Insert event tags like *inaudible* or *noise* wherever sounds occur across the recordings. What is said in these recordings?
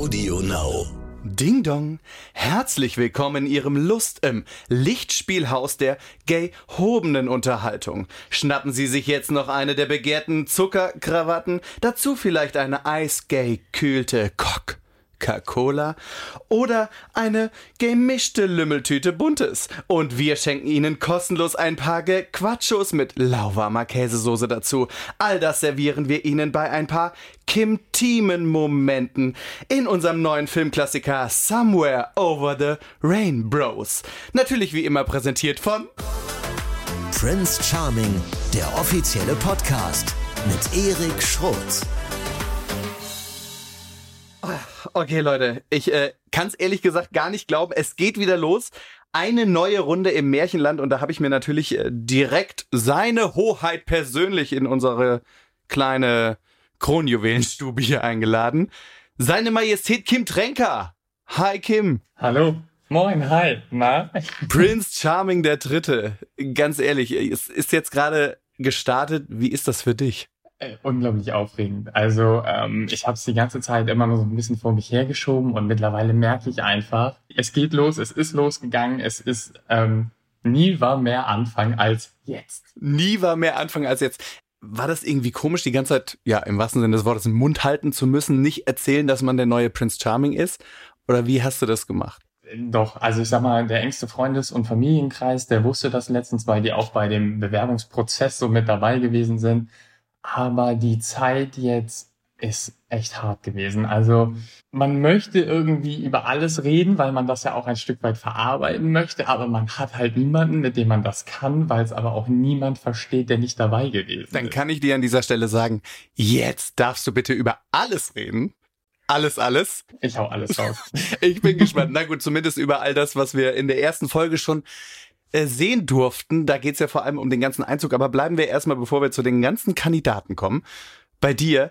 Audio Now. Ding Dong, herzlich willkommen in Ihrem Lust im Lichtspielhaus der gay-hobenen Unterhaltung. Schnappen Sie sich jetzt noch eine der begehrten Zuckerkrawatten, dazu vielleicht eine eisgay-kühlte Cock. Coca-Cola oder eine gemischte Lümmeltüte Buntes. Und wir schenken Ihnen kostenlos ein paar Quatschos mit lauwarmer Käsesoße dazu. All das servieren wir Ihnen bei ein paar Kim-Teamen-Momenten in unserem neuen Filmklassiker Somewhere Over the Rain. Natürlich wie immer präsentiert von Prince Charming, der offizielle Podcast mit Erik Schrotz. Okay, Leute, ich äh, kann es ehrlich gesagt gar nicht glauben. Es geht wieder los. Eine neue Runde im Märchenland und da habe ich mir natürlich äh, direkt seine Hoheit persönlich in unsere kleine Kronjuwelenstube hier eingeladen. Seine Majestät Kim Tränker. Hi Kim. Hallo. Moin, hi. Na? Prince Charming der Dritte. Ganz ehrlich, es ist jetzt gerade gestartet. Wie ist das für dich? Unglaublich aufregend. Also ähm, ich habe es die ganze Zeit immer nur so ein bisschen vor mich hergeschoben und mittlerweile merke ich einfach, es geht los, es ist losgegangen, es ist ähm, nie war mehr Anfang als jetzt. Nie war mehr Anfang als jetzt. War das irgendwie komisch, die ganze Zeit, ja, im wahrsten Sinne des Wortes, im Mund halten zu müssen, nicht erzählen, dass man der neue Prince Charming ist? Oder wie hast du das gemacht? Doch, also ich sag mal, der engste Freundes- und Familienkreis, der wusste das letztens, weil die auch bei dem Bewerbungsprozess so mit dabei gewesen sind. Aber die Zeit jetzt ist echt hart gewesen. Also man möchte irgendwie über alles reden, weil man das ja auch ein Stück weit verarbeiten möchte, aber man hat halt niemanden, mit dem man das kann, weil es aber auch niemand versteht, der nicht dabei gewesen ist. Dann kann ich dir an dieser Stelle sagen, jetzt darfst du bitte über alles reden. Alles, alles. Ich hau alles raus. *laughs* ich bin gespannt. Na gut, zumindest über all das, was wir in der ersten Folge schon sehen durften. Da geht's ja vor allem um den ganzen Einzug. Aber bleiben wir erstmal, bevor wir zu den ganzen Kandidaten kommen, bei dir.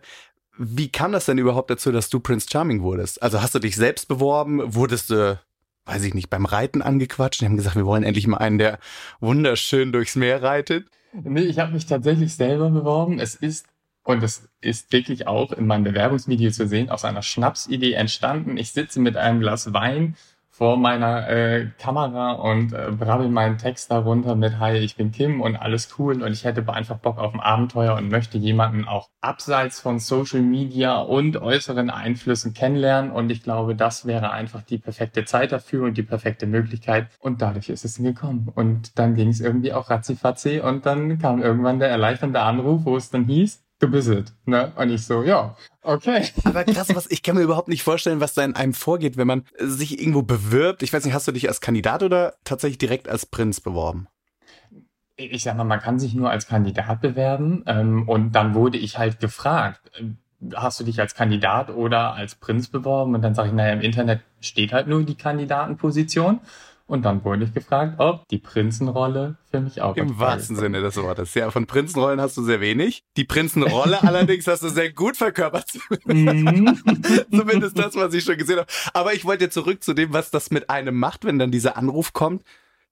Wie kam das denn überhaupt dazu, dass du Prince Charming wurdest? Also hast du dich selbst beworben? Wurdest du, weiß ich nicht, beim Reiten angequatscht? Die haben gesagt, wir wollen endlich mal einen, der wunderschön durchs Meer reitet. Nee, ich habe mich tatsächlich selber beworben. Es ist und es ist wirklich auch in meinem Bewerbungsvideo zu sehen, aus einer Schnapsidee entstanden. Ich sitze mit einem Glas Wein vor meiner äh, Kamera und äh, brabbel meinen Text darunter mit Hi, ich bin Kim und alles cool und ich hätte einfach Bock auf ein Abenteuer und möchte jemanden auch abseits von Social Media und äußeren Einflüssen kennenlernen. Und ich glaube, das wäre einfach die perfekte Zeit dafür und die perfekte Möglichkeit. Und dadurch ist es gekommen. Und dann ging es irgendwie auch ratzifatzi und dann kam irgendwann der erleichternde Anruf, wo es dann hieß, du bist es. Ne? Und ich so, ja, okay. Aber krass, *laughs* was, ich kann mir überhaupt nicht vorstellen, was da in einem vorgeht, wenn man sich irgendwo bewirbt. Ich weiß nicht, hast du dich als Kandidat oder tatsächlich direkt als Prinz beworben? Ich sag mal, man kann sich nur als Kandidat bewerben ähm, und dann wurde ich halt gefragt, äh, hast du dich als Kandidat oder als Prinz beworben? Und dann sage ich, naja, im Internet steht halt nur die Kandidatenposition. Und dann wurde ich gefragt, ob die Prinzenrolle für mich auch. Im wahrsten ist. Sinne des Wortes. Ja, von Prinzenrollen hast du sehr wenig. Die Prinzenrolle *laughs* allerdings hast du sehr gut verkörpert. Mhm. *laughs* Zumindest das, was ich schon gesehen habe. Aber ich wollte zurück zu dem, was das mit einem macht, wenn dann dieser Anruf kommt,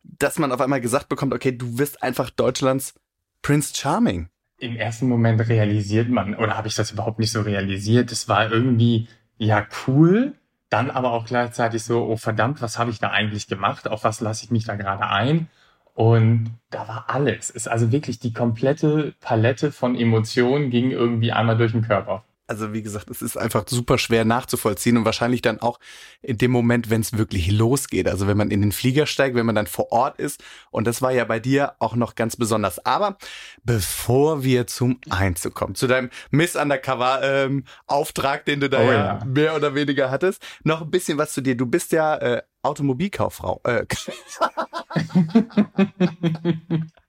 dass man auf einmal gesagt bekommt, okay, du wirst einfach Deutschlands Prince Charming. Im ersten Moment realisiert man, oder habe ich das überhaupt nicht so realisiert? Es war irgendwie, ja, cool dann aber auch gleichzeitig so, oh verdammt, was habe ich da eigentlich gemacht? Auf was lasse ich mich da gerade ein? Und da war alles. Es ist also wirklich die komplette Palette von Emotionen ging irgendwie einmal durch den Körper also wie gesagt, es ist einfach super schwer nachzuvollziehen und wahrscheinlich dann auch in dem Moment, wenn es wirklich losgeht. Also wenn man in den Flieger steigt, wenn man dann vor Ort ist. Und das war ja bei dir auch noch ganz besonders. Aber bevor wir zum Einzug kommen, zu deinem Miss Undercover ähm, Auftrag, den du da oh, ja. mehr oder weniger hattest, noch ein bisschen was zu dir. Du bist ja äh, Automobilkauffrau. Äh, *laughs* *laughs*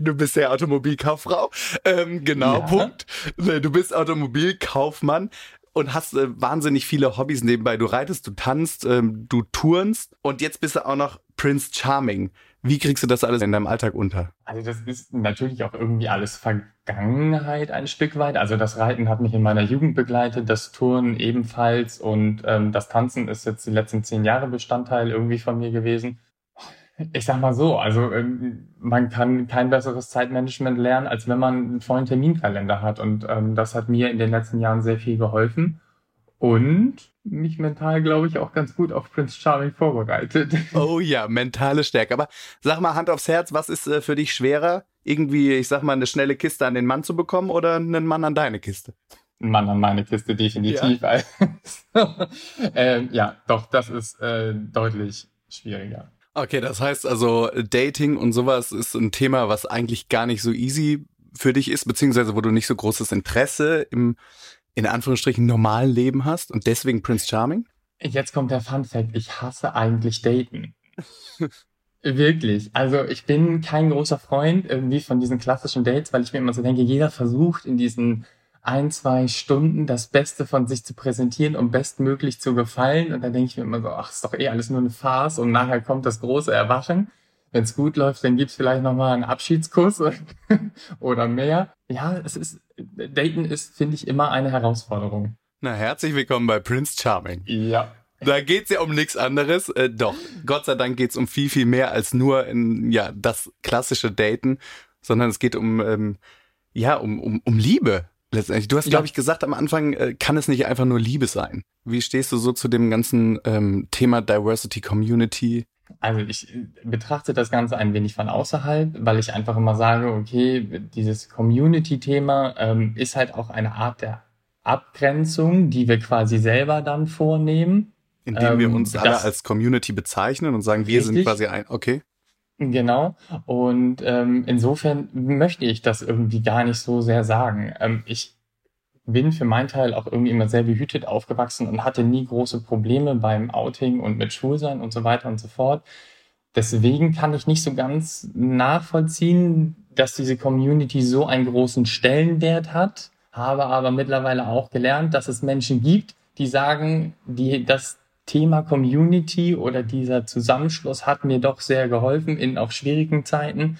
Du bist ja Automobilkauffrau. Ähm, genau, ja. Punkt. Du bist Automobilkaufmann und hast äh, wahnsinnig viele Hobbys nebenbei. Du reitest, du tanzt, ähm, du turnst und jetzt bist du auch noch Prince Charming. Wie kriegst du das alles in deinem Alltag unter? Also das ist natürlich auch irgendwie alles Vergangenheit ein Stück weit. Also das Reiten hat mich in meiner Jugend begleitet, das Turnen ebenfalls und ähm, das Tanzen ist jetzt die letzten zehn Jahre Bestandteil irgendwie von mir gewesen. Ich sag mal so, also ähm, man kann kein besseres Zeitmanagement lernen, als wenn man einen vollen Terminkalender hat. Und ähm, das hat mir in den letzten Jahren sehr viel geholfen. und mich mental, glaube ich, auch ganz gut auf Prince Charming vorbereitet. *laughs* Oh ja, mentale Stärke. Aber sag mal Hand aufs Herz, was ist äh, für dich schwerer? Irgendwie, ich sag mal, eine schnelle Kiste an den Mann zu bekommen oder einen Mann an deine Kiste? Ein Mann an meine Kiste, definitiv. Ja, *laughs* ähm, ja doch, das ist äh, deutlich schwieriger. Okay, das heißt also, Dating und sowas ist ein Thema, was eigentlich gar nicht so easy für dich ist, beziehungsweise wo du nicht so großes Interesse im, in Anführungsstrichen, normalen Leben hast und deswegen Prince Charming? Jetzt kommt der Fun Fact. Ich hasse eigentlich Daten. Wirklich. Also ich bin kein großer Freund irgendwie von diesen klassischen Dates, weil ich mir immer so denke, jeder versucht in diesen ein, zwei Stunden das Beste von sich zu präsentieren, um bestmöglich zu gefallen. Und dann denke ich mir immer so, ach, ist doch eh alles nur eine Farce und nachher kommt das große Erwachen. Wenn es gut läuft, dann gibt's vielleicht nochmal einen Abschiedskuss *laughs* oder mehr. Ja, es ist, Daten ist, finde ich, immer eine Herausforderung. Na, herzlich willkommen bei Prince Charming. Ja. Da geht's ja um nichts anderes. Äh, doch, Gott sei Dank geht's um viel, viel mehr als nur in, ja, das klassische Daten, sondern es geht um, ähm, ja, um, um, um Liebe letztendlich. Du hast, ja. glaube ich, gesagt am Anfang, äh, kann es nicht einfach nur Liebe sein. Wie stehst du so zu dem ganzen ähm, Thema Diversity Community? Also ich betrachte das Ganze ein wenig von außerhalb, weil ich einfach immer sage, okay, dieses Community-Thema ähm, ist halt auch eine Art der Abgrenzung, die wir quasi selber dann vornehmen. Indem ähm, wir uns alle als Community bezeichnen und sagen, wir richtig. sind quasi ein, okay. Genau. Und ähm, insofern möchte ich das irgendwie gar nicht so sehr sagen. Ähm, ich bin für meinen Teil auch irgendwie immer sehr behütet aufgewachsen und hatte nie große Probleme beim Outing und mit Schwulsein und so weiter und so fort. Deswegen kann ich nicht so ganz nachvollziehen, dass diese Community so einen großen Stellenwert hat, habe aber mittlerweile auch gelernt, dass es Menschen gibt, die sagen, die, dass Thema Community oder dieser Zusammenschluss hat mir doch sehr geholfen in auch schwierigen Zeiten.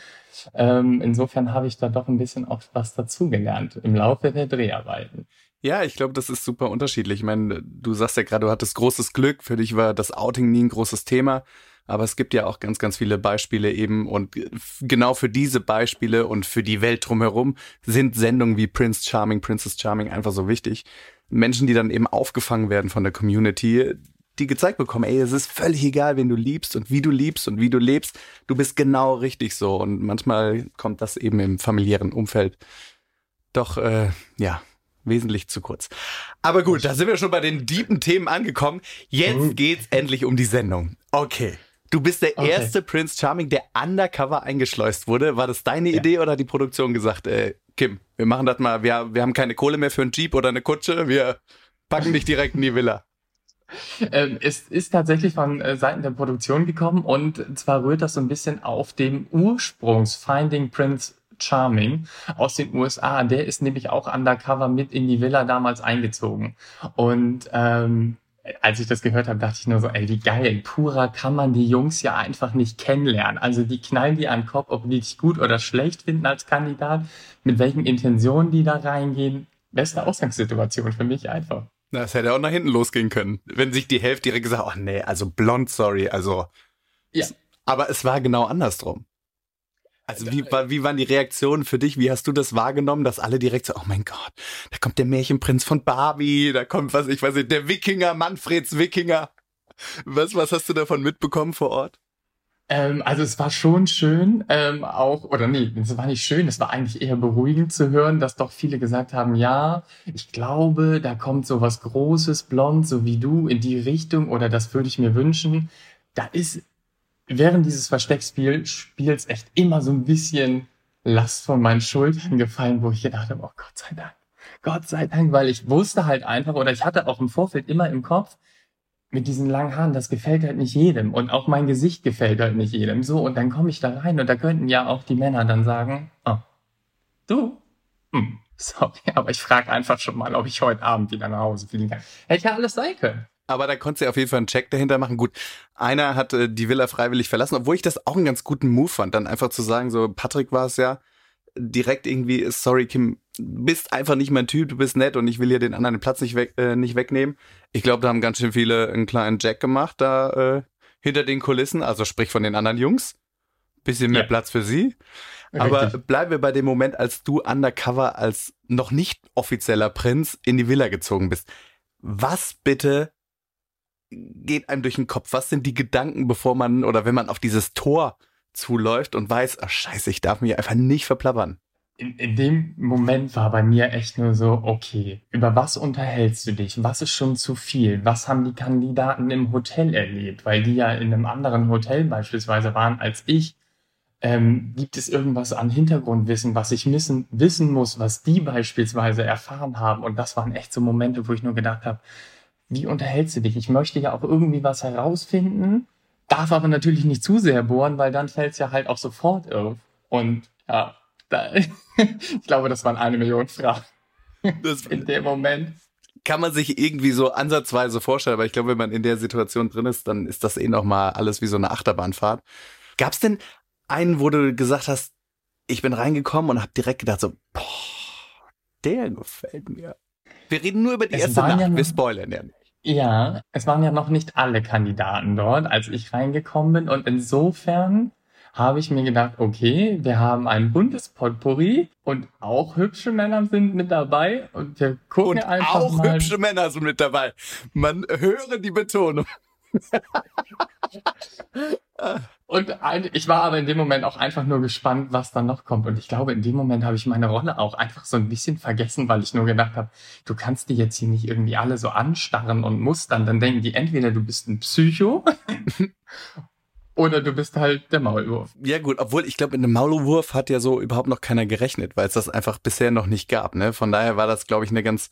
Ähm, insofern habe ich da doch ein bisschen auch was dazugelernt im Laufe der Dreharbeiten. Ja, ich glaube, das ist super unterschiedlich. Ich meine, du sagst ja gerade, du hattest großes Glück. Für dich war das Outing nie ein großes Thema. Aber es gibt ja auch ganz, ganz viele Beispiele eben. Und genau für diese Beispiele und für die Welt drumherum sind Sendungen wie Prince Charming, Princess Charming einfach so wichtig. Menschen, die dann eben aufgefangen werden von der Community, die gezeigt bekommen, ey, es ist völlig egal, wen du liebst und wie du liebst und wie du lebst. Du bist genau richtig so. Und manchmal kommt das eben im familiären Umfeld doch, äh, ja, wesentlich zu kurz. Aber gut, da sind wir schon bei den deepen Themen angekommen. Jetzt geht's endlich um die Sendung. Okay. Du bist der okay. erste Prince Charming, der undercover eingeschleust wurde. War das deine ja. Idee oder hat die Produktion gesagt, äh, Kim, wir machen das mal, wir, wir haben keine Kohle mehr für einen Jeep oder eine Kutsche, wir packen dich direkt in die Villa? Ähm, es ist tatsächlich von äh, Seiten der Produktion gekommen und zwar rührt das so ein bisschen auf dem Ursprungs Finding Prince Charming aus den USA. Der ist nämlich auch undercover mit in die Villa damals eingezogen. Und ähm, als ich das gehört habe, dachte ich nur so, ey, wie geil, purer kann man die Jungs ja einfach nicht kennenlernen. Also die knallen die an den Kopf, ob die dich gut oder schlecht finden als Kandidat, mit welchen Intentionen die da reingehen. Beste Ausgangssituation für mich einfach. Na, das hätte auch nach hinten losgehen können. Wenn sich die Hälfte direkt gesagt, ach nee, also blond, sorry, also. Ja. Aber es war genau andersrum. Also wie, wie waren die Reaktionen für dich? Wie hast du das wahrgenommen, dass alle direkt so, oh mein Gott, da kommt der Märchenprinz von Barbie, da kommt was, ich weiß nicht, der Wikinger, Manfreds Wikinger. Was, was hast du davon mitbekommen vor Ort? Ähm, also es war schon schön, ähm, auch, oder nee, es war nicht schön, es war eigentlich eher beruhigend zu hören, dass doch viele gesagt haben, ja, ich glaube, da kommt so was Großes, blond, so wie du, in die Richtung, oder das würde ich mir wünschen. Da ist während dieses Versteckspiels echt immer so ein bisschen Last von meinen Schultern gefallen, wo ich gedacht habe, oh Gott sei Dank, Gott sei Dank, weil ich wusste halt einfach, oder ich hatte auch im Vorfeld immer im Kopf, mit diesen langen Haaren, das gefällt halt nicht jedem. Und auch mein Gesicht gefällt halt nicht jedem. So, und dann komme ich da rein und da könnten ja auch die Männer dann sagen, oh, du? Hm, sorry, *laughs* aber ich frage einfach schon mal, ob ich heute Abend wieder nach Hause fliegen kann. Hätte ja alles sein können. Aber da konntest du auf jeden Fall einen Check dahinter machen. Gut, einer hat äh, die Villa freiwillig verlassen, obwohl ich das auch einen ganz guten Move fand, dann einfach zu sagen, so Patrick war es ja, direkt irgendwie, sorry Kim, bist einfach nicht mein Typ, du bist nett und ich will hier den anderen den Platz nicht, weg, äh, nicht wegnehmen. Ich glaube, da haben ganz schön viele einen kleinen Jack gemacht, da äh, hinter den Kulissen, also sprich von den anderen Jungs. Bisschen mehr ja. Platz für sie. Richtig. Aber bleiben wir bei dem Moment, als du undercover als noch nicht offizieller Prinz in die Villa gezogen bist. Was bitte geht einem durch den Kopf? Was sind die Gedanken, bevor man oder wenn man auf dieses Tor zuläuft und weiß, ach scheiße, ich darf mich einfach nicht verplappern? In, in dem Moment war bei mir echt nur so, okay, über was unterhältst du dich? Was ist schon zu viel? Was haben die Kandidaten im Hotel erlebt? Weil die ja in einem anderen Hotel beispielsweise waren als ich. Ähm, gibt es irgendwas an Hintergrundwissen, was ich wissen, wissen muss, was die beispielsweise erfahren haben? Und das waren echt so Momente, wo ich nur gedacht habe, wie unterhältst du dich? Ich möchte ja auch irgendwie was herausfinden, darf aber natürlich nicht zu sehr bohren, weil dann fällt es ja halt auch sofort auf. Und ja, da, *laughs* ich glaube, das waren eine Million Fragen. Das, in dem Moment. Kann man sich irgendwie so ansatzweise vorstellen, aber ich glaube, wenn man in der Situation drin ist, dann ist das eh nochmal alles wie so eine Achterbahnfahrt. Gab es denn einen, wo du gesagt hast, ich bin reingekommen und hab direkt gedacht so, boah, der gefällt mir. Wir reden nur über die es erste Nacht, ja wir spoilern ja nicht. Ja, es waren ja noch nicht alle Kandidaten dort, als ich reingekommen bin und insofern habe ich mir gedacht, okay, wir haben ein buntes Potpourri und auch hübsche Männer sind mit dabei und wir gucken und einfach auch mal. Hübsche Männer sind mit dabei. Man höre die Betonung. und ein, ich war aber in dem Moment auch einfach nur gespannt, was dann noch kommt. Und ich glaube, in dem Moment habe ich meine Rolle auch einfach so ein bisschen vergessen, weil ich nur gedacht habe, du kannst die jetzt hier nicht irgendwie alle so anstarren und mustern. Dann denken die entweder du bist ein Psycho *laughs* oder du bist halt der Maulwurf. Ja gut, obwohl ich glaube, in einem Maulwurf hat ja so überhaupt noch keiner gerechnet, weil es das einfach bisher noch nicht gab. Ne? Von daher war das, glaube ich, eine ganz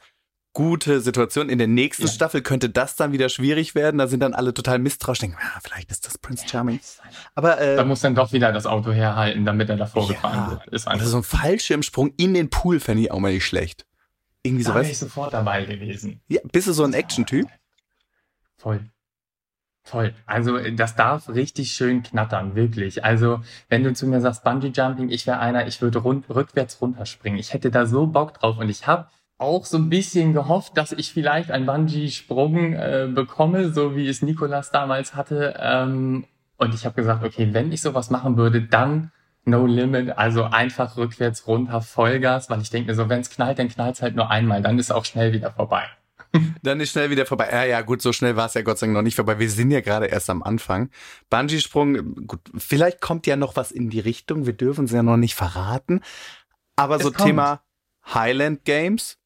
gute Situation. In der nächsten ja. Staffel könnte das dann wieder schwierig werden. Da sind dann alle total misstrauisch, denken, ja, vielleicht ist das Prince Charming. Aber äh, da muss dann doch wieder das Auto herhalten, damit er davor ja, gefahren wird. Ist also so ein Fallschirmsprung in den Pool fände ich auch mal nicht schlecht. Irgendwie da wäre ich sofort dabei gewesen. Ja, bist du so ein Action-Typ? Voll. Voll. Also das darf richtig schön knattern, wirklich. Also wenn du zu mir sagst Bungee Jumping, ich wäre einer, ich würde rund, rückwärts runterspringen. Ich hätte da so Bock drauf und ich habe auch so ein bisschen gehofft, dass ich vielleicht einen Bungee-Sprung äh, bekomme, so wie es Nikolas damals hatte. Ähm, und ich habe gesagt, okay, wenn ich sowas machen würde, dann No Limit, also einfach rückwärts runter, Vollgas, weil ich denke mir so, wenn es knallt, dann knallt es halt nur einmal, dann ist auch schnell wieder vorbei. *laughs* Dann ist schnell wieder vorbei. Ja, ja, gut, so schnell war es ja Gott sei Dank noch nicht vorbei. Wir sind ja gerade erst am Anfang. Bungee-Sprung, gut, vielleicht kommt ja noch was in die Richtung. Wir dürfen es ja noch nicht verraten. Aber es so kommt. Thema Highland Games,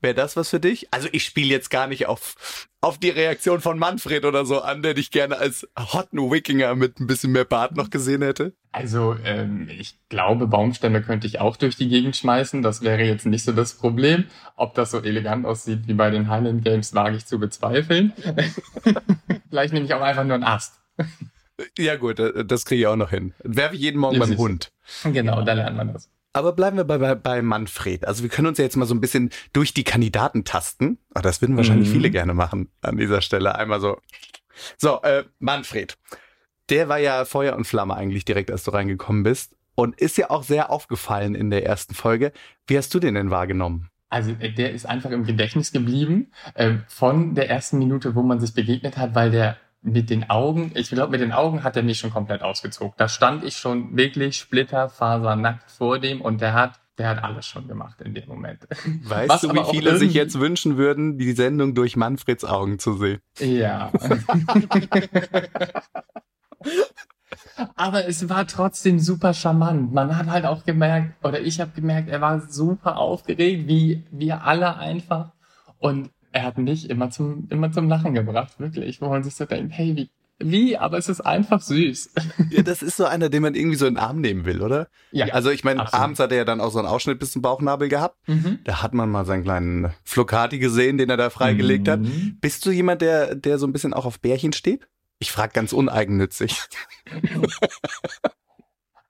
Wäre das was für dich? Also ich spiele jetzt gar nicht auf, auf die Reaktion von Manfred oder so an, der dich gerne als hotten Wikinger mit ein bisschen mehr Bart noch gesehen hätte. Also ähm, ich glaube, Baumstämme könnte ich auch durch die Gegend schmeißen. Das wäre jetzt nicht so das Problem. Ob das so elegant aussieht wie bei den Highland Games, wage ich zu bezweifeln. *laughs* Vielleicht nehme ich auch einfach nur einen Ast. Ja gut, das kriege ich auch noch hin. Werfe ich jeden Morgen ja, beim Hund. Genau, da lernt man das. Aber bleiben wir bei, bei, bei Manfred. Also wir können uns ja jetzt mal so ein bisschen durch die Kandidaten tasten. Oh, das würden wahrscheinlich mhm. viele gerne machen an dieser Stelle. Einmal so. So, äh, Manfred. Der war ja Feuer und Flamme eigentlich direkt, als du reingekommen bist. Und ist ja auch sehr aufgefallen in der ersten Folge. Wie hast du den denn wahrgenommen? Also äh, der ist einfach im Gedächtnis geblieben äh, von der ersten Minute, wo man sich begegnet hat, weil der mit den Augen, ich glaube, mit den Augen hat er mich schon komplett ausgezogen. Da stand ich schon wirklich splitterfasernackt vor dem und der hat, der hat alles schon gemacht in dem Moment. Weißt Was du, wie viele sich jetzt wünschen würden, die Sendung durch Manfreds Augen zu sehen? Ja. *laughs* Aber es war trotzdem super charmant. Man hat halt auch gemerkt, oder ich habe gemerkt, er war super aufgeregt, wie wir alle einfach. Und er hat mich immer zum, immer zum Lachen gebracht, wirklich, wo man sich so denkt, hey, wie, wie, aber es ist einfach süß. Ja, das ist so einer, den man irgendwie so in den Arm nehmen will, oder? Ja. Also ich meine, abends hat er ja dann auch so einen Ausschnitt bis zum Bauchnabel gehabt. Mhm. Da hat man mal seinen kleinen Flocati gesehen, den er da freigelegt mhm. hat. Bist du jemand, der, der so ein bisschen auch auf Bärchen steht? Ich frage ganz uneigennützig. *laughs*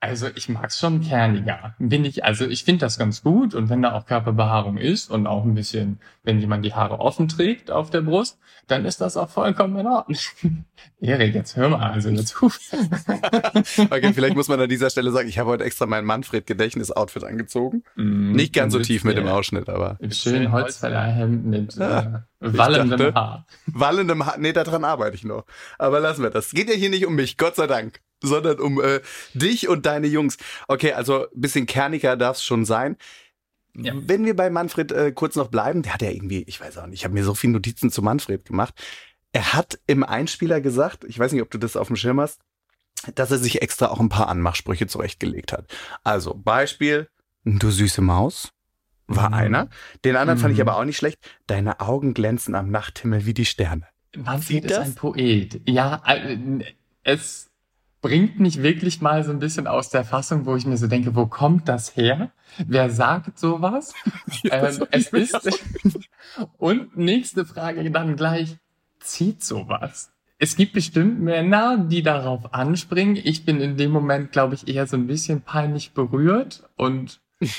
Also ich mag's schon kerniger. Bin ich, also ich finde das ganz gut und wenn da auch Körperbehaarung ist und auch ein bisschen, wenn jemand die Haare offen trägt auf der Brust, dann ist das auch vollkommen in Ordnung. *laughs* Erik, jetzt hör mal also dazu. *laughs* okay, vielleicht muss man an dieser Stelle sagen, ich habe heute extra mein Manfred-Gedächtnis-Outfit angezogen. Mm, Nicht ganz so tief mit dem Ausschnitt, aber. Im schönen Holzfällerhemd mit äh, wallendem dachte, Haar. Wallendem Haar, nee, daran arbeite ich noch. Aber lassen wir das. Es geht ja hier nicht um mich, Gott sei Dank sondern um äh, dich und deine Jungs. Okay, also bisschen kerniger darf es schon sein. Ja. Wenn wir bei Manfred äh, kurz noch bleiben, der hat ja irgendwie, ich weiß auch nicht, ich habe mir so viele Notizen zu Manfred gemacht. Er hat im Einspieler gesagt, ich weiß nicht, ob du das auf dem Schirm hast, dass er sich extra auch ein paar Anmachsprüche zurechtgelegt hat. Also Beispiel, du süße Maus, war mhm. einer. Den anderen mhm. fand ich mhm. aber auch nicht schlecht. Deine Augen glänzen am Nachthimmel wie die Sterne. Manfred ist ein Poet. Ja, äh, es bringt mich wirklich mal so ein bisschen aus der Fassung, wo ich mir so denke, wo kommt das her? Wer sagt sowas? *laughs* Ja, ähm, es ist *laughs* und nächste Frage dann gleich, zieht sowas? Es gibt bestimmt Männer, die darauf anspringen. Ich bin in dem Moment, glaube ich, eher so ein bisschen peinlich berührt und *laughs*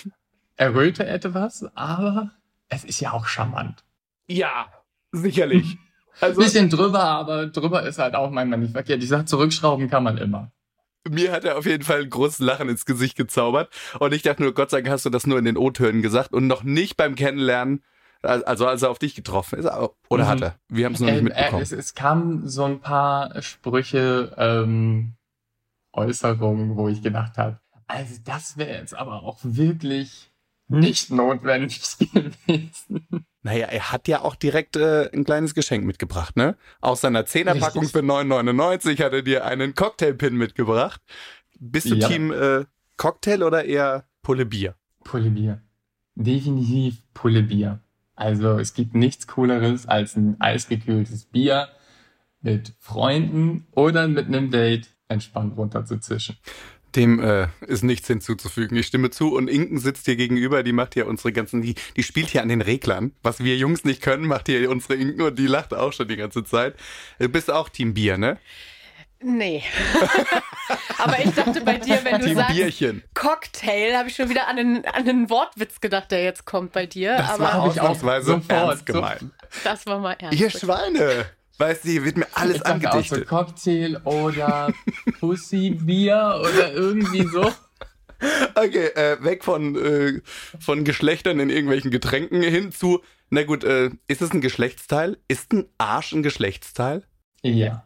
erröte etwas, aber es ist ja auch charmant. Ja, sicherlich. Also, bisschen drüber, aber drüber ist halt auch manchmal nicht verkehrt. Ich sag, zurückschrauben kann man immer. Mir hat er auf jeden Fall ein großes Lachen ins Gesicht gezaubert. Und ich dachte nur, Gott sei Dank hast du das nur in den O-Tönen gesagt und noch nicht beim Kennenlernen. Also als er auf dich getroffen ist. Oder mhm. hat er? Wir haben es noch nicht mitbekommen. Äh, es, es kamen so ein paar Sprüche, ähm, Äußerungen, wo ich gedacht habe, also das wäre jetzt aber auch wirklich nicht notwendig *laughs* gewesen. Naja, er hat ja auch direkt äh, ein kleines Geschenk mitgebracht, ne? Aus seiner Zehnerpackung für 9,99 hat er dir einen Cocktailpin mitgebracht. Bist du ja. Team äh, Cocktail oder eher Pulle Bier? Pulle Bier. Definitiv Pulle Bier. Also es gibt nichts Cooleres als ein eisgekühltes Bier mit Freunden oder mit einem Date entspannt runterzuzischen. Dem äh, ist nichts hinzuzufügen. Ich stimme zu und Inken sitzt hier gegenüber, die macht ja unsere ganzen, die, die spielt hier an den Reglern. Was wir Jungs nicht können, macht hier unsere Inken und die lacht auch schon die ganze Zeit. Du bist auch Team Bier, ne? Nee. *laughs* Aber ich dachte bei dir, wenn du Team sagst Bierchen. Cocktail, habe ich schon wieder an einen, an einen Wortwitz gedacht, der jetzt kommt bei dir. Das Aber war ausnahmsweise ernst gemeint. Das war mal ernst. Ihr Schweine! Weißt du, hier wird mir alles ich angedichtet. Auch so Cocktail oder Pussybier oder irgendwie so. Okay, äh, weg von, äh, von Geschlechtern in irgendwelchen Getränken hin zu, na gut, äh, ist es ein Geschlechtsteil? Ist ein Arsch ein Geschlechtsteil? Ja,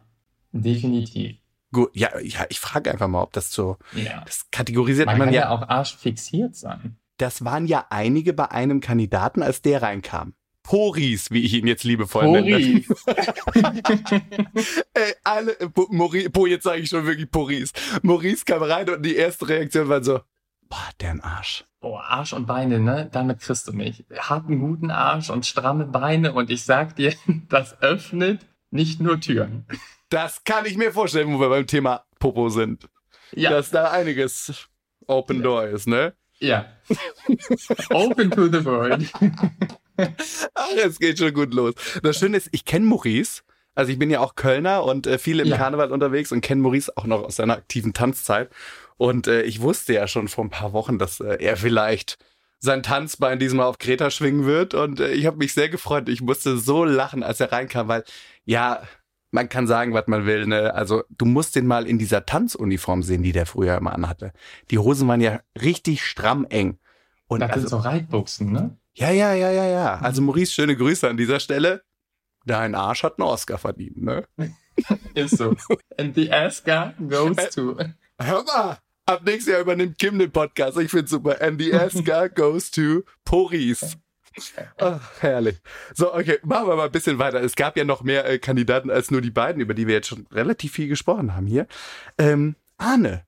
definitiv. Gut, ja, ja ich frage einfach mal, ob das so, ja. das kategorisiert man, man kann ja, ja auch arschfixiert sein. Das waren ja einige bei einem Kandidaten, als der reinkam. Poris, wie ich ihn jetzt liebevoll Poris. nenne. *laughs* Ey, alle, po, Maurice, po, jetzt sage ich schon wirklich Poris. Maurice kam rein und die erste Reaktion war so, boah, der ein Arsch. Boah, Arsch und Beine, ne? Damit kriegst du mich. Hat einen guten Arsch und stramme Beine und ich sag dir, *laughs* das öffnet nicht nur Türen. Das kann ich mir vorstellen, wo wir beim Thema Popo sind. Ja. Dass da einiges Open Door ist, ne? Ja. *laughs* Open to the world. *laughs* Ach, es geht schon gut los. Das Schöne ist, ich kenne Maurice. Also ich bin ja auch Kölner und äh, viel im ja. Karneval unterwegs und kenne Maurice auch noch aus seiner aktiven Tanzzeit. Und äh, ich wusste ja schon vor ein paar Wochen, dass äh, er vielleicht sein Tanzbein diesmal auf Kreta schwingen wird. Und äh, ich habe mich sehr gefreut. Ich musste so lachen, als er reinkam, weil ja, man kann sagen, was man will. Ne? Also du musst den mal in dieser Tanzuniform sehen, die der früher immer anhatte. Die Hosen waren ja richtig stramm eng. Und das also, sind so Reitbuchsen, ne? Ja, ja, ja, ja, ja. Also Maurice, schöne Grüße an dieser Stelle. Dein Arsch hat einen Oscar verdient, ne? *laughs* Ist so. And the Oscar goes to. Hör mal, ab nächstes Jahr übernimmt Kim den Podcast. Ich find's super. And the Oscar *laughs* goes to Maurice. Ach, herrlich. So, okay, machen wir mal ein bisschen weiter. Es gab ja noch mehr äh, Kandidaten als nur die beiden, über die wir jetzt schon relativ viel gesprochen haben hier. Ähm, Arne.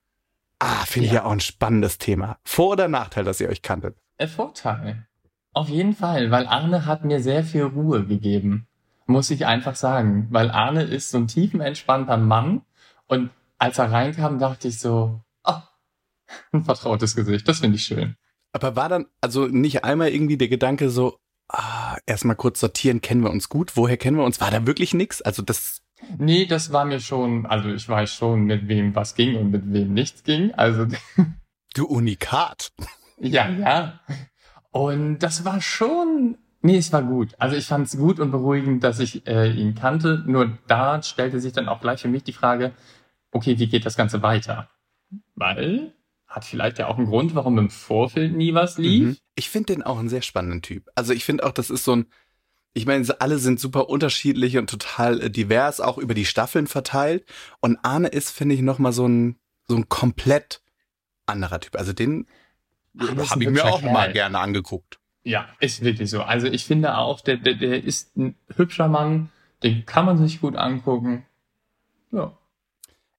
Ah, finde ja. ich ja auch ein spannendes Thema. Vor- oder Nachteil, dass ihr euch kanntet? Ein Vorteil. Auf jeden Fall, weil Arne hat mir sehr viel Ruhe gegeben. Muss ich einfach sagen. Weil Arne ist so ein tiefenentspannter Mann. Und als er reinkam, dachte ich so, oh, *laughs* ein vertrautes Gesicht. Das finde ich schön. Aber war dann also nicht einmal irgendwie der Gedanke so, ah, erstmal kurz sortieren, kennen wir uns gut? Woher kennen wir uns? War da wirklich nix? Also das. Nee, das war mir schon, also ich weiß schon, mit wem was ging und mit wem nichts ging. Also. *laughs* Du Unikat. Ja, ja. Und das war schon, nee, es war gut. Also ich fand es gut und beruhigend, dass ich äh, ihn kannte. Nur da stellte sich dann auch gleich für mich die Frage, okay, wie geht das Ganze weiter? Weil hat vielleicht ja auch einen Grund, warum im Vorfeld nie was lief. Mhm. Ich finde den auch einen sehr spannenden Typ. Also ich finde auch, das ist so ein, ich meine, alle sind super unterschiedlich und total äh, divers, auch über die Staffeln verteilt. Und Arne ist, finde ich, nochmal so ein, so ein komplett anderer Typ. Also den ist Habe ich mir auch mal Kerl. gerne angeguckt. Ja, ist wirklich so. Also ich finde auch, der, der, der ist ein hübscher Mann, den kann man sich gut angucken. Ja.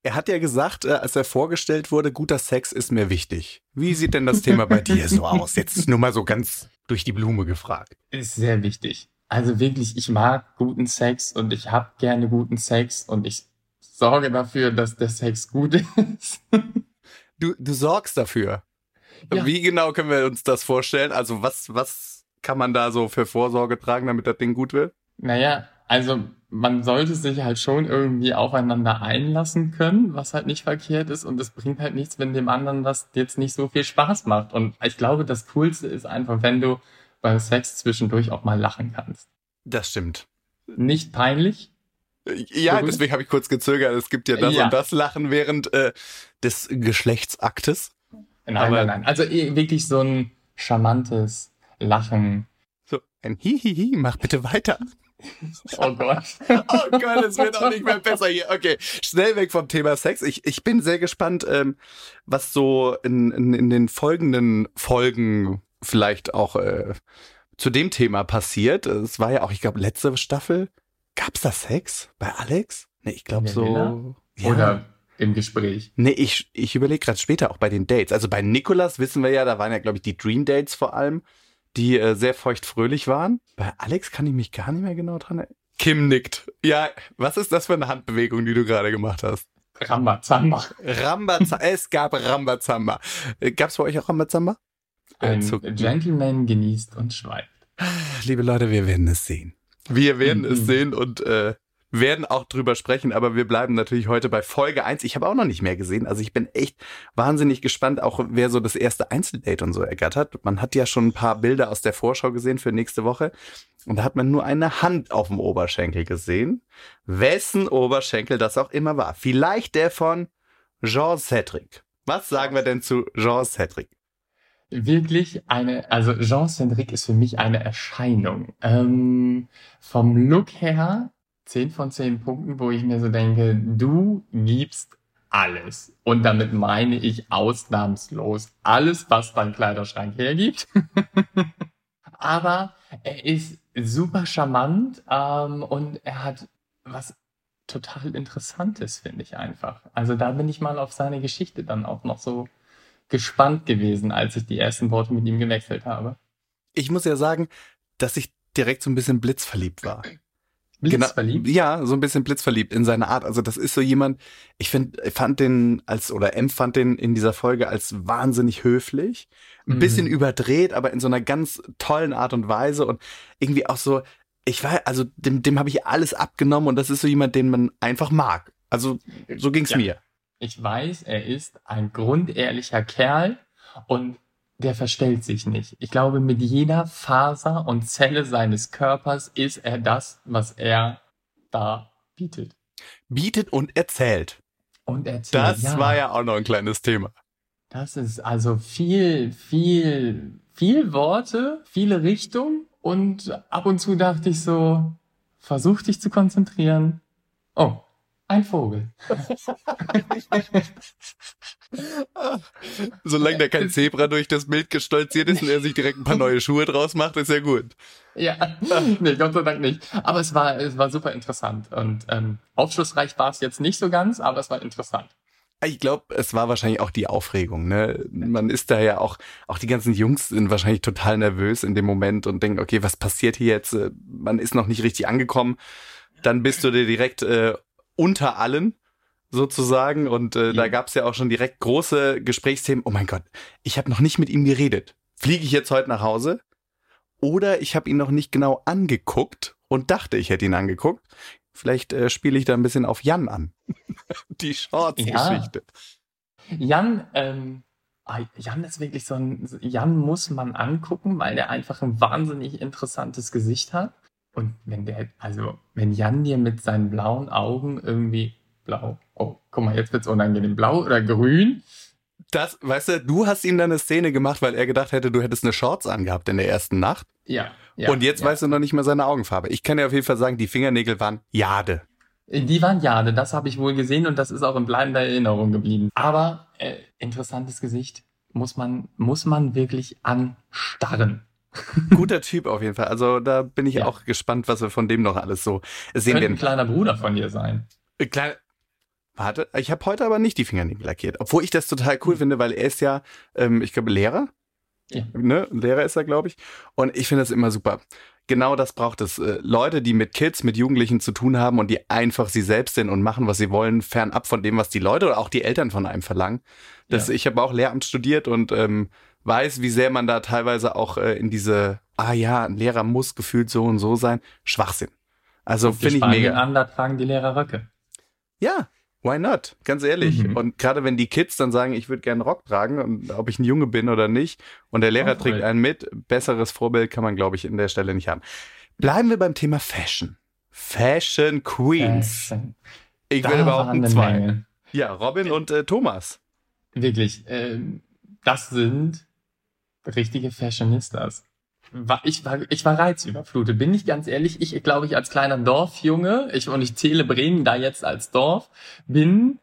Er hat ja gesagt, äh, als er vorgestellt wurde, guter Sex ist mir wichtig. Wie sieht denn das Thema bei dir so *laughs* aus? Jetzt nur mal so ganz durch die Blume gefragt. Ist sehr wichtig. Also wirklich, ich mag guten Sex und ich habe gerne guten Sex und ich sorge dafür, dass der Sex gut *laughs* ist. Du, du sorgst dafür. Ja. Wie genau können wir uns das vorstellen? Also was, was kann man da so für Vorsorge tragen, damit das Ding gut wird? Naja, also man sollte sich halt schon irgendwie aufeinander einlassen können, was halt nicht verkehrt ist. Und es bringt halt nichts, wenn dem anderen das jetzt nicht so viel Spaß macht. Und ich glaube, das Coolste ist einfach, wenn du beim Sex zwischendurch auch mal lachen kannst. Das stimmt. Nicht peinlich. Ja, Berühmt? deswegen habe ich kurz gezögert. Es gibt ja das Ja. und das Lachen während äh, des Geschlechtsaktes. Nein, Aber- nein, nein. Also eh, wirklich so ein charmantes Lachen. So, ein Hihihi, mach bitte weiter. *laughs* Oh Gott. *laughs* Oh Gott, es wird auch nicht mehr besser hier. Okay, schnell weg vom Thema Sex. Ich, ich bin sehr gespannt, ähm, was so in, in, in den folgenden Folgen vielleicht auch äh, zu dem Thema passiert. Es war ja auch, ich glaube, letzte Staffel. Gab's da Sex bei Alex? Nee, ich glaube so. Ja. Oder im Gespräch. Nee, ich, ich überlege gerade später auch bei den Dates. Also bei Nikolas wissen wir ja, da waren ja, glaube ich, die Dream Dates vor allem, die äh, sehr feuchtfröhlich waren. Bei Alex kann ich mich gar nicht mehr genau dran erinnern. Kim nickt. Ja, was ist das für eine Handbewegung, die du gerade gemacht hast? Rambazamba. Rambazamba. es gab Rambazamba. Äh, Gab's bei euch auch Rambazamba? Äh, Ein zu- Gentleman genießt und schweigt. Liebe Leute, wir werden es sehen. Wir werden es Mhm. sehen und äh, werden auch drüber sprechen, aber wir bleiben natürlich heute bei Folge 1. Ich habe auch noch nicht mehr gesehen, also ich bin echt wahnsinnig gespannt, auch wer so das erste Einzeldate und so ergattert. Man hat ja schon ein paar Bilder aus der Vorschau gesehen für nächste Woche und da hat man nur eine Hand auf dem Oberschenkel gesehen. Wessen Oberschenkel das auch immer war. Vielleicht der von Jean Cedric. Was sagen wir denn zu Jean Cedric? Wirklich eine, also Jean-Cédric ist für mich eine Erscheinung. Ähm, vom Look her 10 von 10 Punkten, wo ich mir so denke, du gibst alles. Und damit meine ich ausnahmslos alles, was dein Kleiderschrank hergibt. *laughs* Aber er ist super charmant ähm, und er hat was total Interessantes, finde ich einfach. Also da bin ich mal auf seine Geschichte dann auch noch so gespannt gewesen, als ich die ersten Worte mit ihm gewechselt habe. Ich muss ja sagen, dass ich direkt so ein bisschen blitzverliebt war. *clears throat* Blitzverliebt? Genau, ja, so ein bisschen blitzverliebt in seine Art. Also das ist so jemand, ich finde, fand den als, oder empfand den in dieser Folge als wahnsinnig höflich. Ein Mhm. bisschen überdreht, aber in so einer ganz tollen Art und Weise und irgendwie auch so, ich war, also dem, dem habe ich alles abgenommen und das ist so jemand, den man einfach mag. Also so ging's Ja. mir. Ich weiß, er ist ein grundehrlicher Kerl und der verstellt sich nicht. Ich glaube, mit jeder Faser und Zelle seines Körpers ist er das, was er da bietet. Bietet und erzählt. Und erzählt, Das ja, war ja auch noch ein kleines Thema. Das ist also viel, viel, viel Worte, viele Richtungen und ab und zu dachte ich so, versuch dich zu konzentrieren. Oh, ein Vogel. *laughs* Solange da kein Zebra durch das Bild gestolziert ist und er sich direkt ein paar neue Schuhe draus macht, ist ja gut. Ja, *laughs* nee, Gott sei Dank nicht. Aber es war, es war super interessant und ähm, aufschlussreich war es jetzt nicht so ganz, aber es war interessant. Ich glaube, es war wahrscheinlich auch die Aufregung. Ne? Man ist da ja auch, auch die ganzen Jungs sind wahrscheinlich total nervös in dem Moment und denken, okay, was passiert hier jetzt? Äh, Man ist noch nicht richtig angekommen. Dann bist du dir direkt äh, unter allen sozusagen und äh, da Ja. gab es ja auch schon direkt große Gesprächsthemen. Oh mein Gott, ich habe noch nicht mit ihm geredet. Fliege ich jetzt heute nach Hause? Oder ich habe ihn noch nicht genau angeguckt und dachte, ich hätte ihn angeguckt. Vielleicht äh, spiele ich da ein bisschen auf Jan an. *laughs* Die Shorts-Geschichte. Jan, ähm, ah, Jan ist wirklich so ein, Jan muss man angucken, weil der einfach ein wahnsinnig interessantes Gesicht hat. Und wenn der, also, wenn Jan dir mit seinen blauen Augen irgendwie blau, oh, guck mal, jetzt wird's unangenehm, blau oder grün, Das, weißt du, du hast ihm dann eine Szene gemacht, weil er gedacht hätte, du hättest eine Shorts angehabt in der ersten Nacht. ja. ja und jetzt ja. weißt du noch nicht mal seine Augenfarbe. Ich kann dir auf jeden Fall sagen, die Fingernägel waren Jade. Die waren Jade, das habe ich wohl gesehen und das ist auch in bleibender Erinnerung geblieben. Aber äh, interessantes Gesicht, muss man, muss man wirklich anstarren. Guter Typ auf jeden Fall. Also da bin ich Ja. auch gespannt, was wir von dem noch alles so sehen Könnte ein werden. kleiner Bruder von dir sein. Äh, Klein, warte, ich habe heute aber nicht die Fingernägel lackiert. Obwohl ich das total cool finde, weil er ist ja, ähm, ich glaube, Lehrer. Ja. Ne? Lehrer ist er, glaube ich. Und ich finde das immer super. Genau das braucht es. Äh, Leute, die mit Kids, mit Jugendlichen zu tun haben und die einfach sie selbst sind und machen, was sie wollen, fernab von dem, was die Leute oder auch die Eltern von einem verlangen. Das, Ja. Ich habe auch Lehramt studiert und ähm, weiß, wie sehr man da teilweise auch äh, in diese, ah ja, ein Lehrer muss gefühlt so und so sein, Schwachsinn. Also finde ich mega. an, da tragen die Lehrer Röcke. Ja, why not? Ganz ehrlich. Mhm. Und gerade wenn die Kids dann sagen, ich würde gerne Rock tragen, und ob ich ein Junge bin oder nicht, und der Lehrer Oh, trägt einen mit, besseres Vorbild kann man, glaube ich, in der Stelle nicht haben. Bleiben wir beim Thema Fashion. Fashion Queens. Fashion. ich Da will behaupten zwei. Menge. Ja, Robin und äh, Thomas. Wirklich, ähm, das sind richtige Fashionistas. War, ich, war, ich war reizüberflutet, bin ich ganz ehrlich. Ich glaube, ich als kleiner Dorfjunge, ich, und ich zähle Bremen da jetzt als Dorf, bin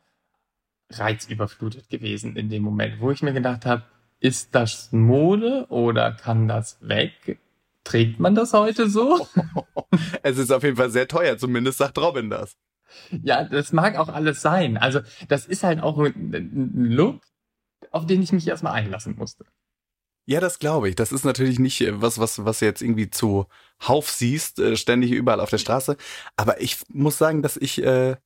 reizüberflutet gewesen in dem Moment, wo ich mir gedacht habe, ist das Mode oder kann das weg? Trägt man das heute so? *laughs* Es ist auf jeden Fall sehr teuer, zumindest sagt Robin das. Ja, das mag auch alles sein. Also, das ist halt auch ein, ein Look, auf den ich mich erstmal einlassen musste. Ja, das glaube ich. Das ist natürlich nicht äh, was, was, was du jetzt irgendwie zu Hauf siehst, äh, ständig überall auf der Straße. Aber ich muss sagen, dass ich äh,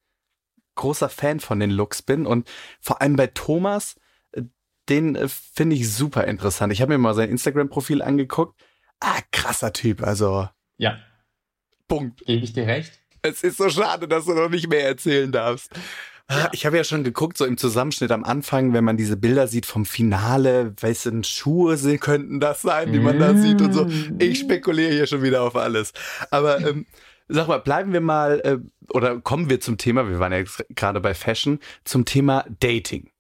großer Fan von den Looks bin und vor allem bei Thomas, äh, den äh, finde ich super interessant. Ich habe mir mal sein Instagram-Profil angeguckt. Ah, krasser Typ. Also, Ja, Punkt. gebe ich dir recht. Es ist so schade, dass du noch nicht mehr erzählen darfst. Ah, Ich habe ja schon geguckt, so im Zusammenschnitt am Anfang, wenn man diese Bilder sieht vom Finale, welche Schuhe sie könnten das sein, die man da sieht und so. Ich spekuliere hier schon wieder auf alles. Aber ähm, sag mal, bleiben wir mal äh, oder kommen wir zum Thema, wir waren ja gerade bei Fashion, zum Thema Dating.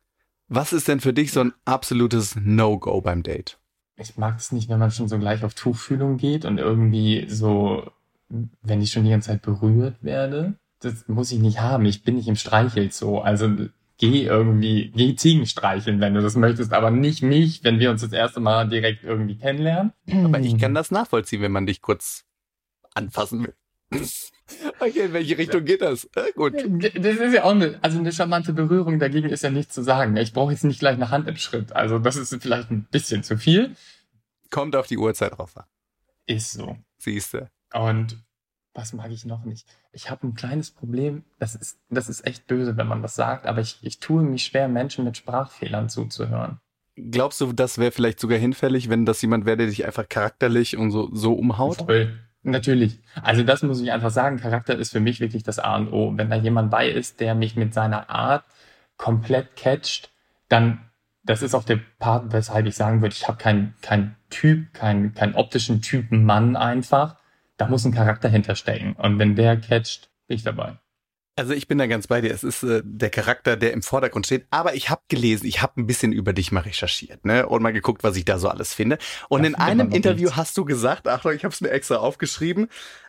Was ist denn für dich so ein absolutes No-Go beim Date? Ich mag es nicht, wenn man schon so gleich auf Tuchfühlung geht und irgendwie so, wenn ich schon die ganze Zeit berührt werde. Das muss ich nicht haben. Ich bin nicht im Streichel so. Also geh irgendwie, geh Ziegen streicheln, wenn du das möchtest, aber nicht mich, wenn wir uns das erste Mal direkt irgendwie kennenlernen. Aber ich kann das nachvollziehen, wenn man dich kurz anfassen will. *laughs* Okay, in welche Richtung geht das? Äh, gut. Das ist ja auch eine, also eine charmante Berührung, dagegen ist ja nichts zu sagen. Ich brauche jetzt nicht gleich eine Hand im Schritt. Also das ist vielleicht ein bisschen zu viel. Kommt auf die Uhrzeit drauf an. Ist so. Siehste. Und was mag ich noch nicht? Ich habe ein kleines Problem. Das ist, das ist echt böse, wenn man das sagt, aber ich, ich tue mich schwer, Menschen mit Sprachfehlern zuzuhören. Glaubst du, das wäre vielleicht sogar hinfällig, wenn das jemand wäre, der dich einfach charakterlich und so, so umhaut? Voll. Natürlich. Also das muss ich einfach sagen. Charakter ist für mich wirklich das A und O. Wenn da jemand bei ist, der mich mit seiner Art komplett catcht, dann das ist auch der Part, weshalb ich sagen würde, ich habe keinen kein Typ, keinen keinen optischen Typen Mann einfach. Da muss ein Charakter hinterstecken. Und wenn der catcht, bin ich dabei. Also ich bin da ganz bei dir. Es ist äh, der Charakter, der im Vordergrund steht. Aber ich habe gelesen, ich habe ein bisschen über dich mal recherchiert, ne, und mal geguckt, was ich da so alles finde. Und Da in einem Interview nichts. hast du gesagt, Achtung, ich habe es mir extra aufgeschrieben.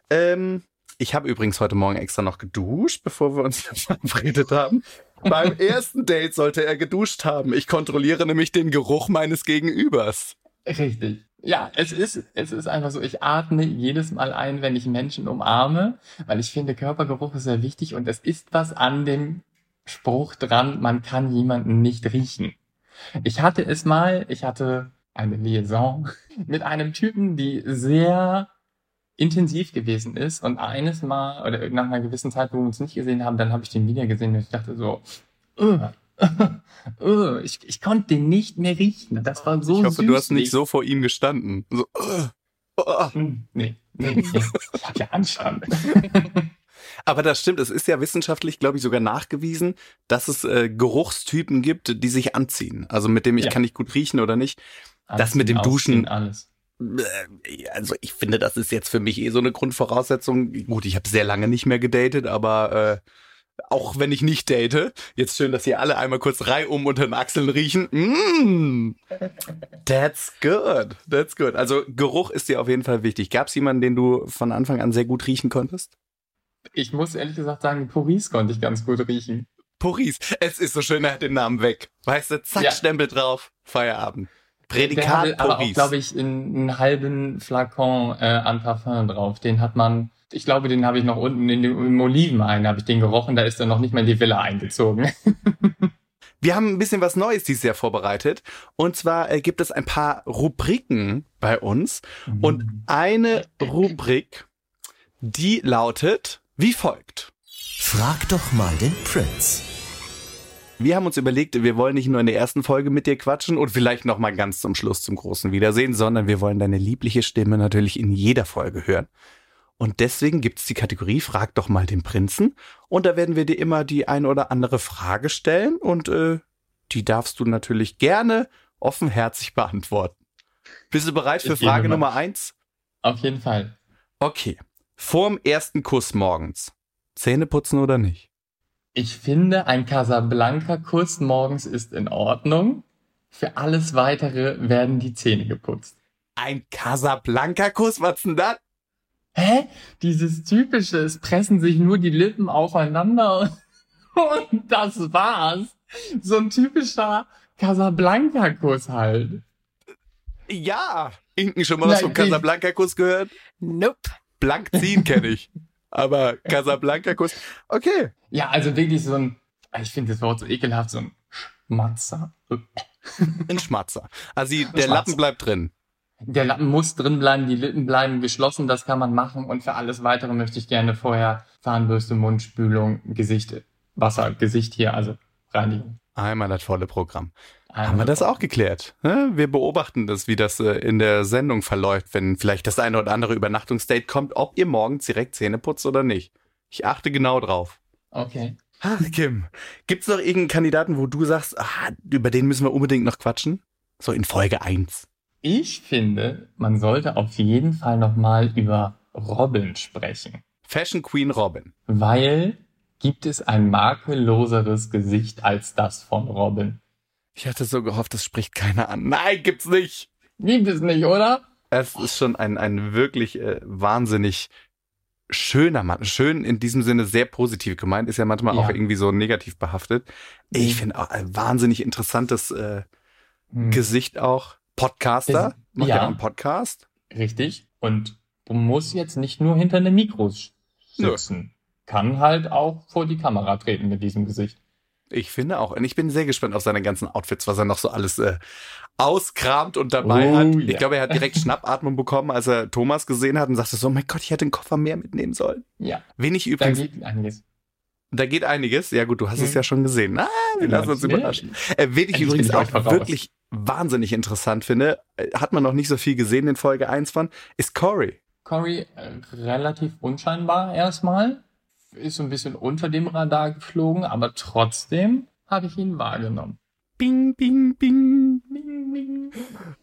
Ähm, ich habe übrigens heute Morgen extra noch geduscht, bevor wir uns *laughs* verabredet haben. Beim *laughs* ersten Date sollte er geduscht haben. Ich kontrolliere nämlich den Geruch meines Gegenübers. Richtig. Ja, es ist, es ist einfach so, ich atme jedes Mal ein, wenn ich Menschen umarme, weil ich finde, Körpergeruch ist sehr wichtig und es ist was an dem Spruch dran, man kann jemanden nicht riechen. Ich hatte es mal, ich hatte eine Liaison mit einem Typen, die sehr intensiv gewesen ist und eines Mal oder nach einer gewissen Zeit, wo wir uns nicht gesehen haben, dann habe ich den wieder gesehen und ich dachte so, "Ugh, ugh, *laughs* ich, ich konnte den nicht mehr riechen. Das war so Ich hoffe, du hast nicht süßlich. so vor ihm gestanden. So, äh, oh. Hm, Nee, nee, nee. Ich hab ja Anstand. *laughs* Aber das stimmt, es ist ja wissenschaftlich, glaube ich, sogar nachgewiesen, dass es äh, Geruchstypen gibt, die sich anziehen. Also mit dem ich Ja. kann nicht gut riechen oder nicht. Das mit dem Anziehen, Duschen- Alles. Äh, Also ich finde, das ist jetzt für mich eh so eine Grundvoraussetzung. Gut, ich habe sehr lange nicht mehr gedatet, aber äh, auch wenn ich nicht date, jetzt schön, dass hier alle einmal kurz reihum unter den Achseln riechen. Mm, that's good, that's good. Also Geruch ist dir auf jeden Fall wichtig. Gab es jemanden, den du von Anfang an sehr gut riechen konntest? Ich muss ehrlich gesagt sagen, Paris konnte ich ganz gut riechen. Paris. Es ist so schön, er hat den Namen weg. Weißt du, zack, Ja. Stempel drauf. Feierabend. Der Prädikat hatte aber auch, Paris. glaube ich, in einen halben Flakon äh, an Parfum drauf. Den hat man, ich glaube, den habe ich noch unten in dem, im Olivenhain, habe ich den gerochen, da ist er noch nicht mal in die Villa eingezogen. *laughs* Wir haben ein bisschen was Neues dieses Jahr vorbereitet. Und zwar äh, gibt es ein paar Rubriken bei uns. Und eine Rubrik, die lautet wie folgt. Frag doch mal den Prince. Wir haben uns überlegt, wir wollen nicht nur in der ersten Folge mit dir quatschen und vielleicht noch mal ganz zum Schluss zum großen Wiedersehen, sondern wir wollen deine liebliche Stimme natürlich in jeder Folge hören. Und deswegen gibt's die Kategorie Frag doch mal den Prinzen. Und da werden wir dir immer die ein oder andere Frage stellen und äh, die darfst du natürlich gerne offenherzig beantworten. Bist du bereit für Ich Frage. Nummer eins? Auf jeden Fall. Okay. Vorm ersten Kuss morgens. Zähne putzen oder nicht? Ich finde, ein Casablanca-Kuss morgens ist in Ordnung. Für alles Weitere werden die Zähne geputzt. Ein Casablanca-Kuss? Was denn das? Hä? Dieses typische, es pressen sich nur die Lippen aufeinander *laughs* und das war's. So ein typischer Casablanca-Kuss halt. Ja. Inken schon mal was vom Casablanca-Kuss gehört? Nope. Blank ziehen kenne ich. Aber Casablanca-Kuss. Okay. Ja, also wirklich so ein, ich finde das Wort so ekelhaft, so ein Schmatzer. Ein Schmatzer. Also die, der Schmatzer. Lappen bleibt drin. Der Lappen muss drin bleiben, die Lippen bleiben geschlossen, das kann man machen. Und für alles weitere möchte ich gerne vorher Zahnbürste, Mundspülung, Gesicht, Wasser, Gesicht hier, also Reinigung. Einmal das volle Programm. Einmal Haben wir das auch geklärt? Wir beobachten das, wie das äh, in der Sendung verläuft, wenn vielleicht das eine oder andere Übernachtungsdate kommt, ob ihr morgens direkt Zähne putzt oder nicht. Ich achte genau drauf. Okay. Ach, Kim, gibt's noch irgendeinen Kandidaten, wo du sagst, ah, über den müssen wir unbedingt noch quatschen? So in Folge 1. Ich finde, man sollte auf jeden Fall nochmal über Robin sprechen. Fashion Queen Robin. Weil gibt es ein makelloseres Gesicht als das von Robin? Ich hatte so gehofft, das spricht keiner an. Nein, gibt's nicht. Gibt es nicht, oder? Es ist schon ein, ein wirklich äh, wahnsinnig schöner Mann. Schön in diesem Sinne sehr positiv gemeint, ist ja manchmal Ja. auch irgendwie so negativ behaftet. Ich finde auch ein wahnsinnig interessantes äh, Hm. Gesicht auch. Podcaster, macht ja ja. auch einen Podcast. Richtig. Und du musst jetzt nicht nur hinter einem Mikro sch- Nö. sitzen. Kann halt auch vor die Kamera treten mit diesem Gesicht. Ich finde auch. Und ich bin sehr gespannt auf seine ganzen Outfits, was er noch so alles äh, auskramt und dabei Oh, hat. ja. Ich glaube, er hat direkt *laughs* Schnappatmung bekommen, als er Thomas gesehen hat und sagte so, oh mein Gott, ich hätte einen Koffer mehr mitnehmen sollen. Ja, Wen ich da übrigens geht einiges. Da geht einiges. Ja gut, du hast es Mhm. ja schon gesehen. Ah, wir Genau. lassen uns Ja. überraschen. Äh, wen ich übrigens auch wirklich wahnsinnig interessant finde, äh, hat man noch nicht so viel gesehen in Folge 1 von, ist Corey. Cory äh, relativ unscheinbar erstmal. Ist so ein bisschen unter dem Radar geflogen, aber trotzdem habe ich ihn wahrgenommen. Bing, bing, bing. Bing, *laughs* bing.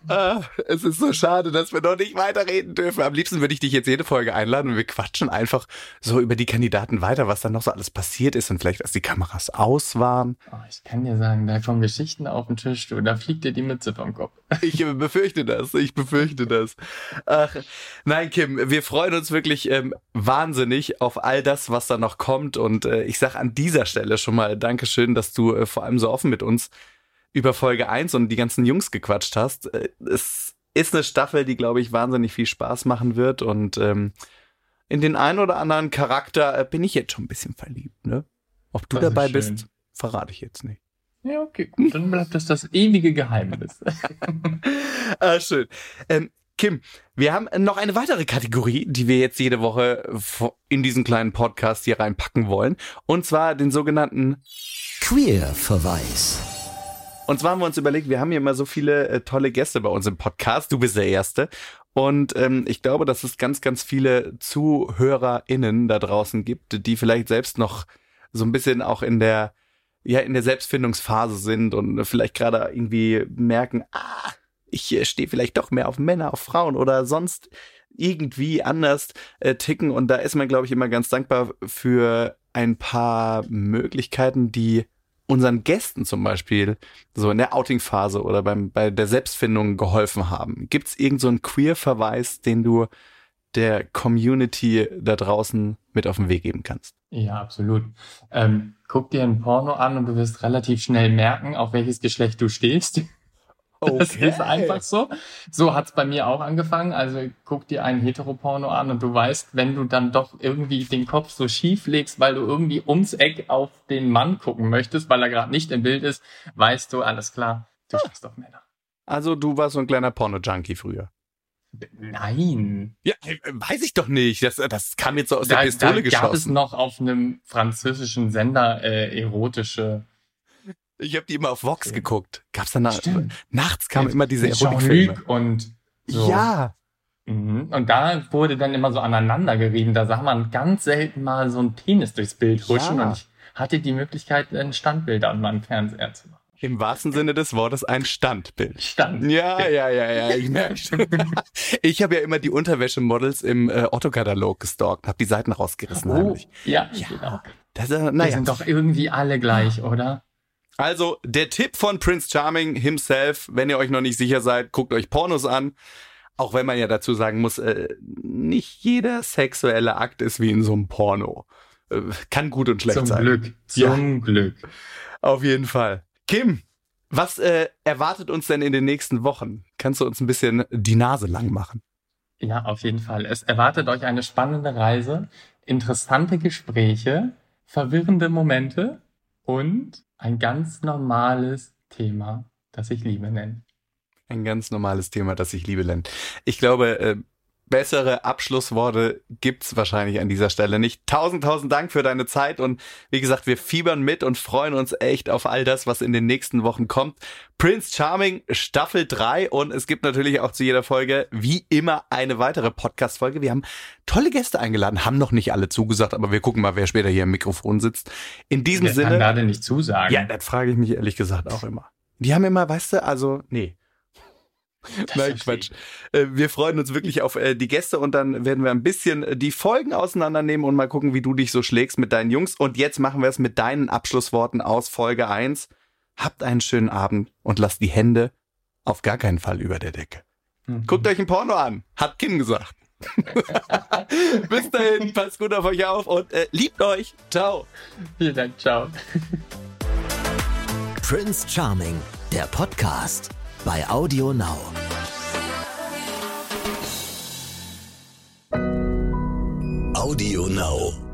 Ah, es ist so schade, dass wir noch nicht weiterreden dürfen. Am liebsten würde ich dich jetzt jede Folge einladen und wir quatschen einfach so über die Kandidaten weiter, was dann noch so alles passiert ist und vielleicht, als die Kameras aus waren. Oh, ich kann dir sagen, da kommen Geschichten auf den Tisch, du, da fliegt dir die Mütze vom Kopf. *laughs* Ich befürchte das, ich befürchte das. Ach, nein, Kim, wir freuen uns wirklich ähm, wahnsinnig auf all das, was da noch kommt. Und äh, ich sag an dieser Stelle schon mal Dankeschön, dass du äh, vor allem so offen mit uns über Folge 1 und die ganzen Jungs gequatscht hast. Äh, es ist eine Staffel, die, glaube ich, wahnsinnig viel Spaß machen wird. Und ähm, in den einen oder anderen Charakter äh, bin ich jetzt schon ein bisschen verliebt. Ne? Ob du Das ist dabei schön. bist, verrate ich jetzt nicht. Ja, okay, gut, dann bleibt das das ewige Geheimnis. *laughs* ah, schön. Ähm, Kim, wir haben noch eine weitere Kategorie, die wir jetzt jede Woche in diesen kleinen Podcast hier reinpacken wollen. Und zwar den sogenannten, Queer-Verweis. Und zwar haben wir uns überlegt, wir haben hier immer so viele äh, tolle Gäste bei uns im Podcast. Du bist der Erste. Und ähm, ich glaube, dass es ganz, ganz viele ZuhörerInnen da draußen gibt, die vielleicht selbst noch so ein bisschen auch in der, ja, in der Selbstfindungsphase sind und vielleicht gerade irgendwie merken, ah, ich äh, stehe vielleicht doch mehr auf Männer, auf Frauen oder sonst irgendwie anders äh, ticken. Und da ist man, glaube ich, immer ganz dankbar für ein paar Möglichkeiten, die unseren Gästen zum Beispiel so in der Outing-Phase oder beim, bei der Selbstfindung geholfen haben. Gibt es irgendeinen so Queer-Verweis, den du der Community da draußen mit auf den Weg geben kannst? Ja, absolut. Ähm, guck dir ein Porno an und du wirst relativ schnell merken, auf welches Geschlecht du stehst. Das Okay. ist einfach so. So hat's bei mir auch angefangen. Also guck dir einen Heteroporno an und du weißt, wenn du dann doch irgendwie den Kopf so schief legst, weil du irgendwie ums Eck auf den Mann gucken möchtest, weil er gerade nicht im Bild ist, weißt du, alles klar, du stehst auf Männer. Also du warst so ein kleiner Porno-Junkie früher. Nein. Ja, äh, weiß ich doch nicht. Das, das kam jetzt so aus Da, der Pistole da gab es geschossen. noch auf einem französischen Sender äh, erotische. Ich habe die immer auf Vox geguckt. Gab's dann nach, Stimmt. nachts kamen immer diese Erotikfilme. Und so. Ja. Mhm. Und da wurde dann immer so aneinander gerieben. Da sah man ganz selten mal so ein Penis durchs Bild huschen. Ja. Und ich hatte die Möglichkeit, ein Standbild an meinem Fernseher zu machen. Im wahrsten Sinne des Wortes ein Standbild. Stand. Ja, ja, ja, ja, *laughs* ich merke schon. Ich habe ja immer die Unterwäschemodels im äh, Otto-Katalog gestalkt, habe die Seiten rausgerissen Oh, heimlich. ja, Ja. genau. Das, äh, Die naja. sind doch irgendwie alle gleich, oder? Also, der Tipp von Prince Charming himself, wenn ihr euch noch nicht sicher seid, guckt euch Pornos an. Auch wenn man ja dazu sagen muss, äh, nicht jeder sexuelle Akt ist wie in so einem Porno. Äh, kann gut und schlecht Zum sein. Glück. Zum Glück. Auf jeden Fall. Kim, was äh, erwartet uns denn in den nächsten Wochen? Kannst du uns ein bisschen die Nase lang machen? Ja, auf jeden Fall. Es erwartet euch eine spannende Reise, interessante Gespräche, verwirrende Momente und ein ganz normales Thema, das ich Liebe nenne. Ein ganz normales Thema, das ich liebe, Len. Ich glaube, äh, bessere Abschlussworte gibt's wahrscheinlich an dieser Stelle nicht. Tausend, tausend Dank für deine Zeit und wie gesagt, wir fiebern mit und freuen uns echt auf all das, was in den nächsten Wochen kommt. Prince Charming Staffel 3 und es gibt natürlich auch zu jeder Folge wie immer eine weitere Podcast-Folge. Wir haben tolle Gäste eingeladen, haben noch nicht alle zugesagt, aber wir gucken mal, wer später hier im Mikrofon sitzt. In diesem kann Sinne. da denn nicht zusagen? Ja, das frage ich mich ehrlich gesagt auch immer. Die haben immer, weißt du, also, nee. Das Nein, Quatsch. Äh, Wir freuen uns wirklich auf äh, die Gäste und dann werden wir ein bisschen äh, die Folgen auseinandernehmen und mal gucken, wie du dich so schlägst mit deinen Jungs. Und jetzt machen wir es mit deinen Abschlussworten aus Folge 1. Habt einen schönen Abend und lasst die Hände auf gar keinen Fall über der Decke. Mhm. Guckt euch ein Porno an, hat Kim gesagt. *laughs* Bis dahin, passt gut auf euch auf und äh, liebt euch. Ciao. Vielen Dank, ciao. Prince Charming, der Podcast bei Audio Now. Audio Now.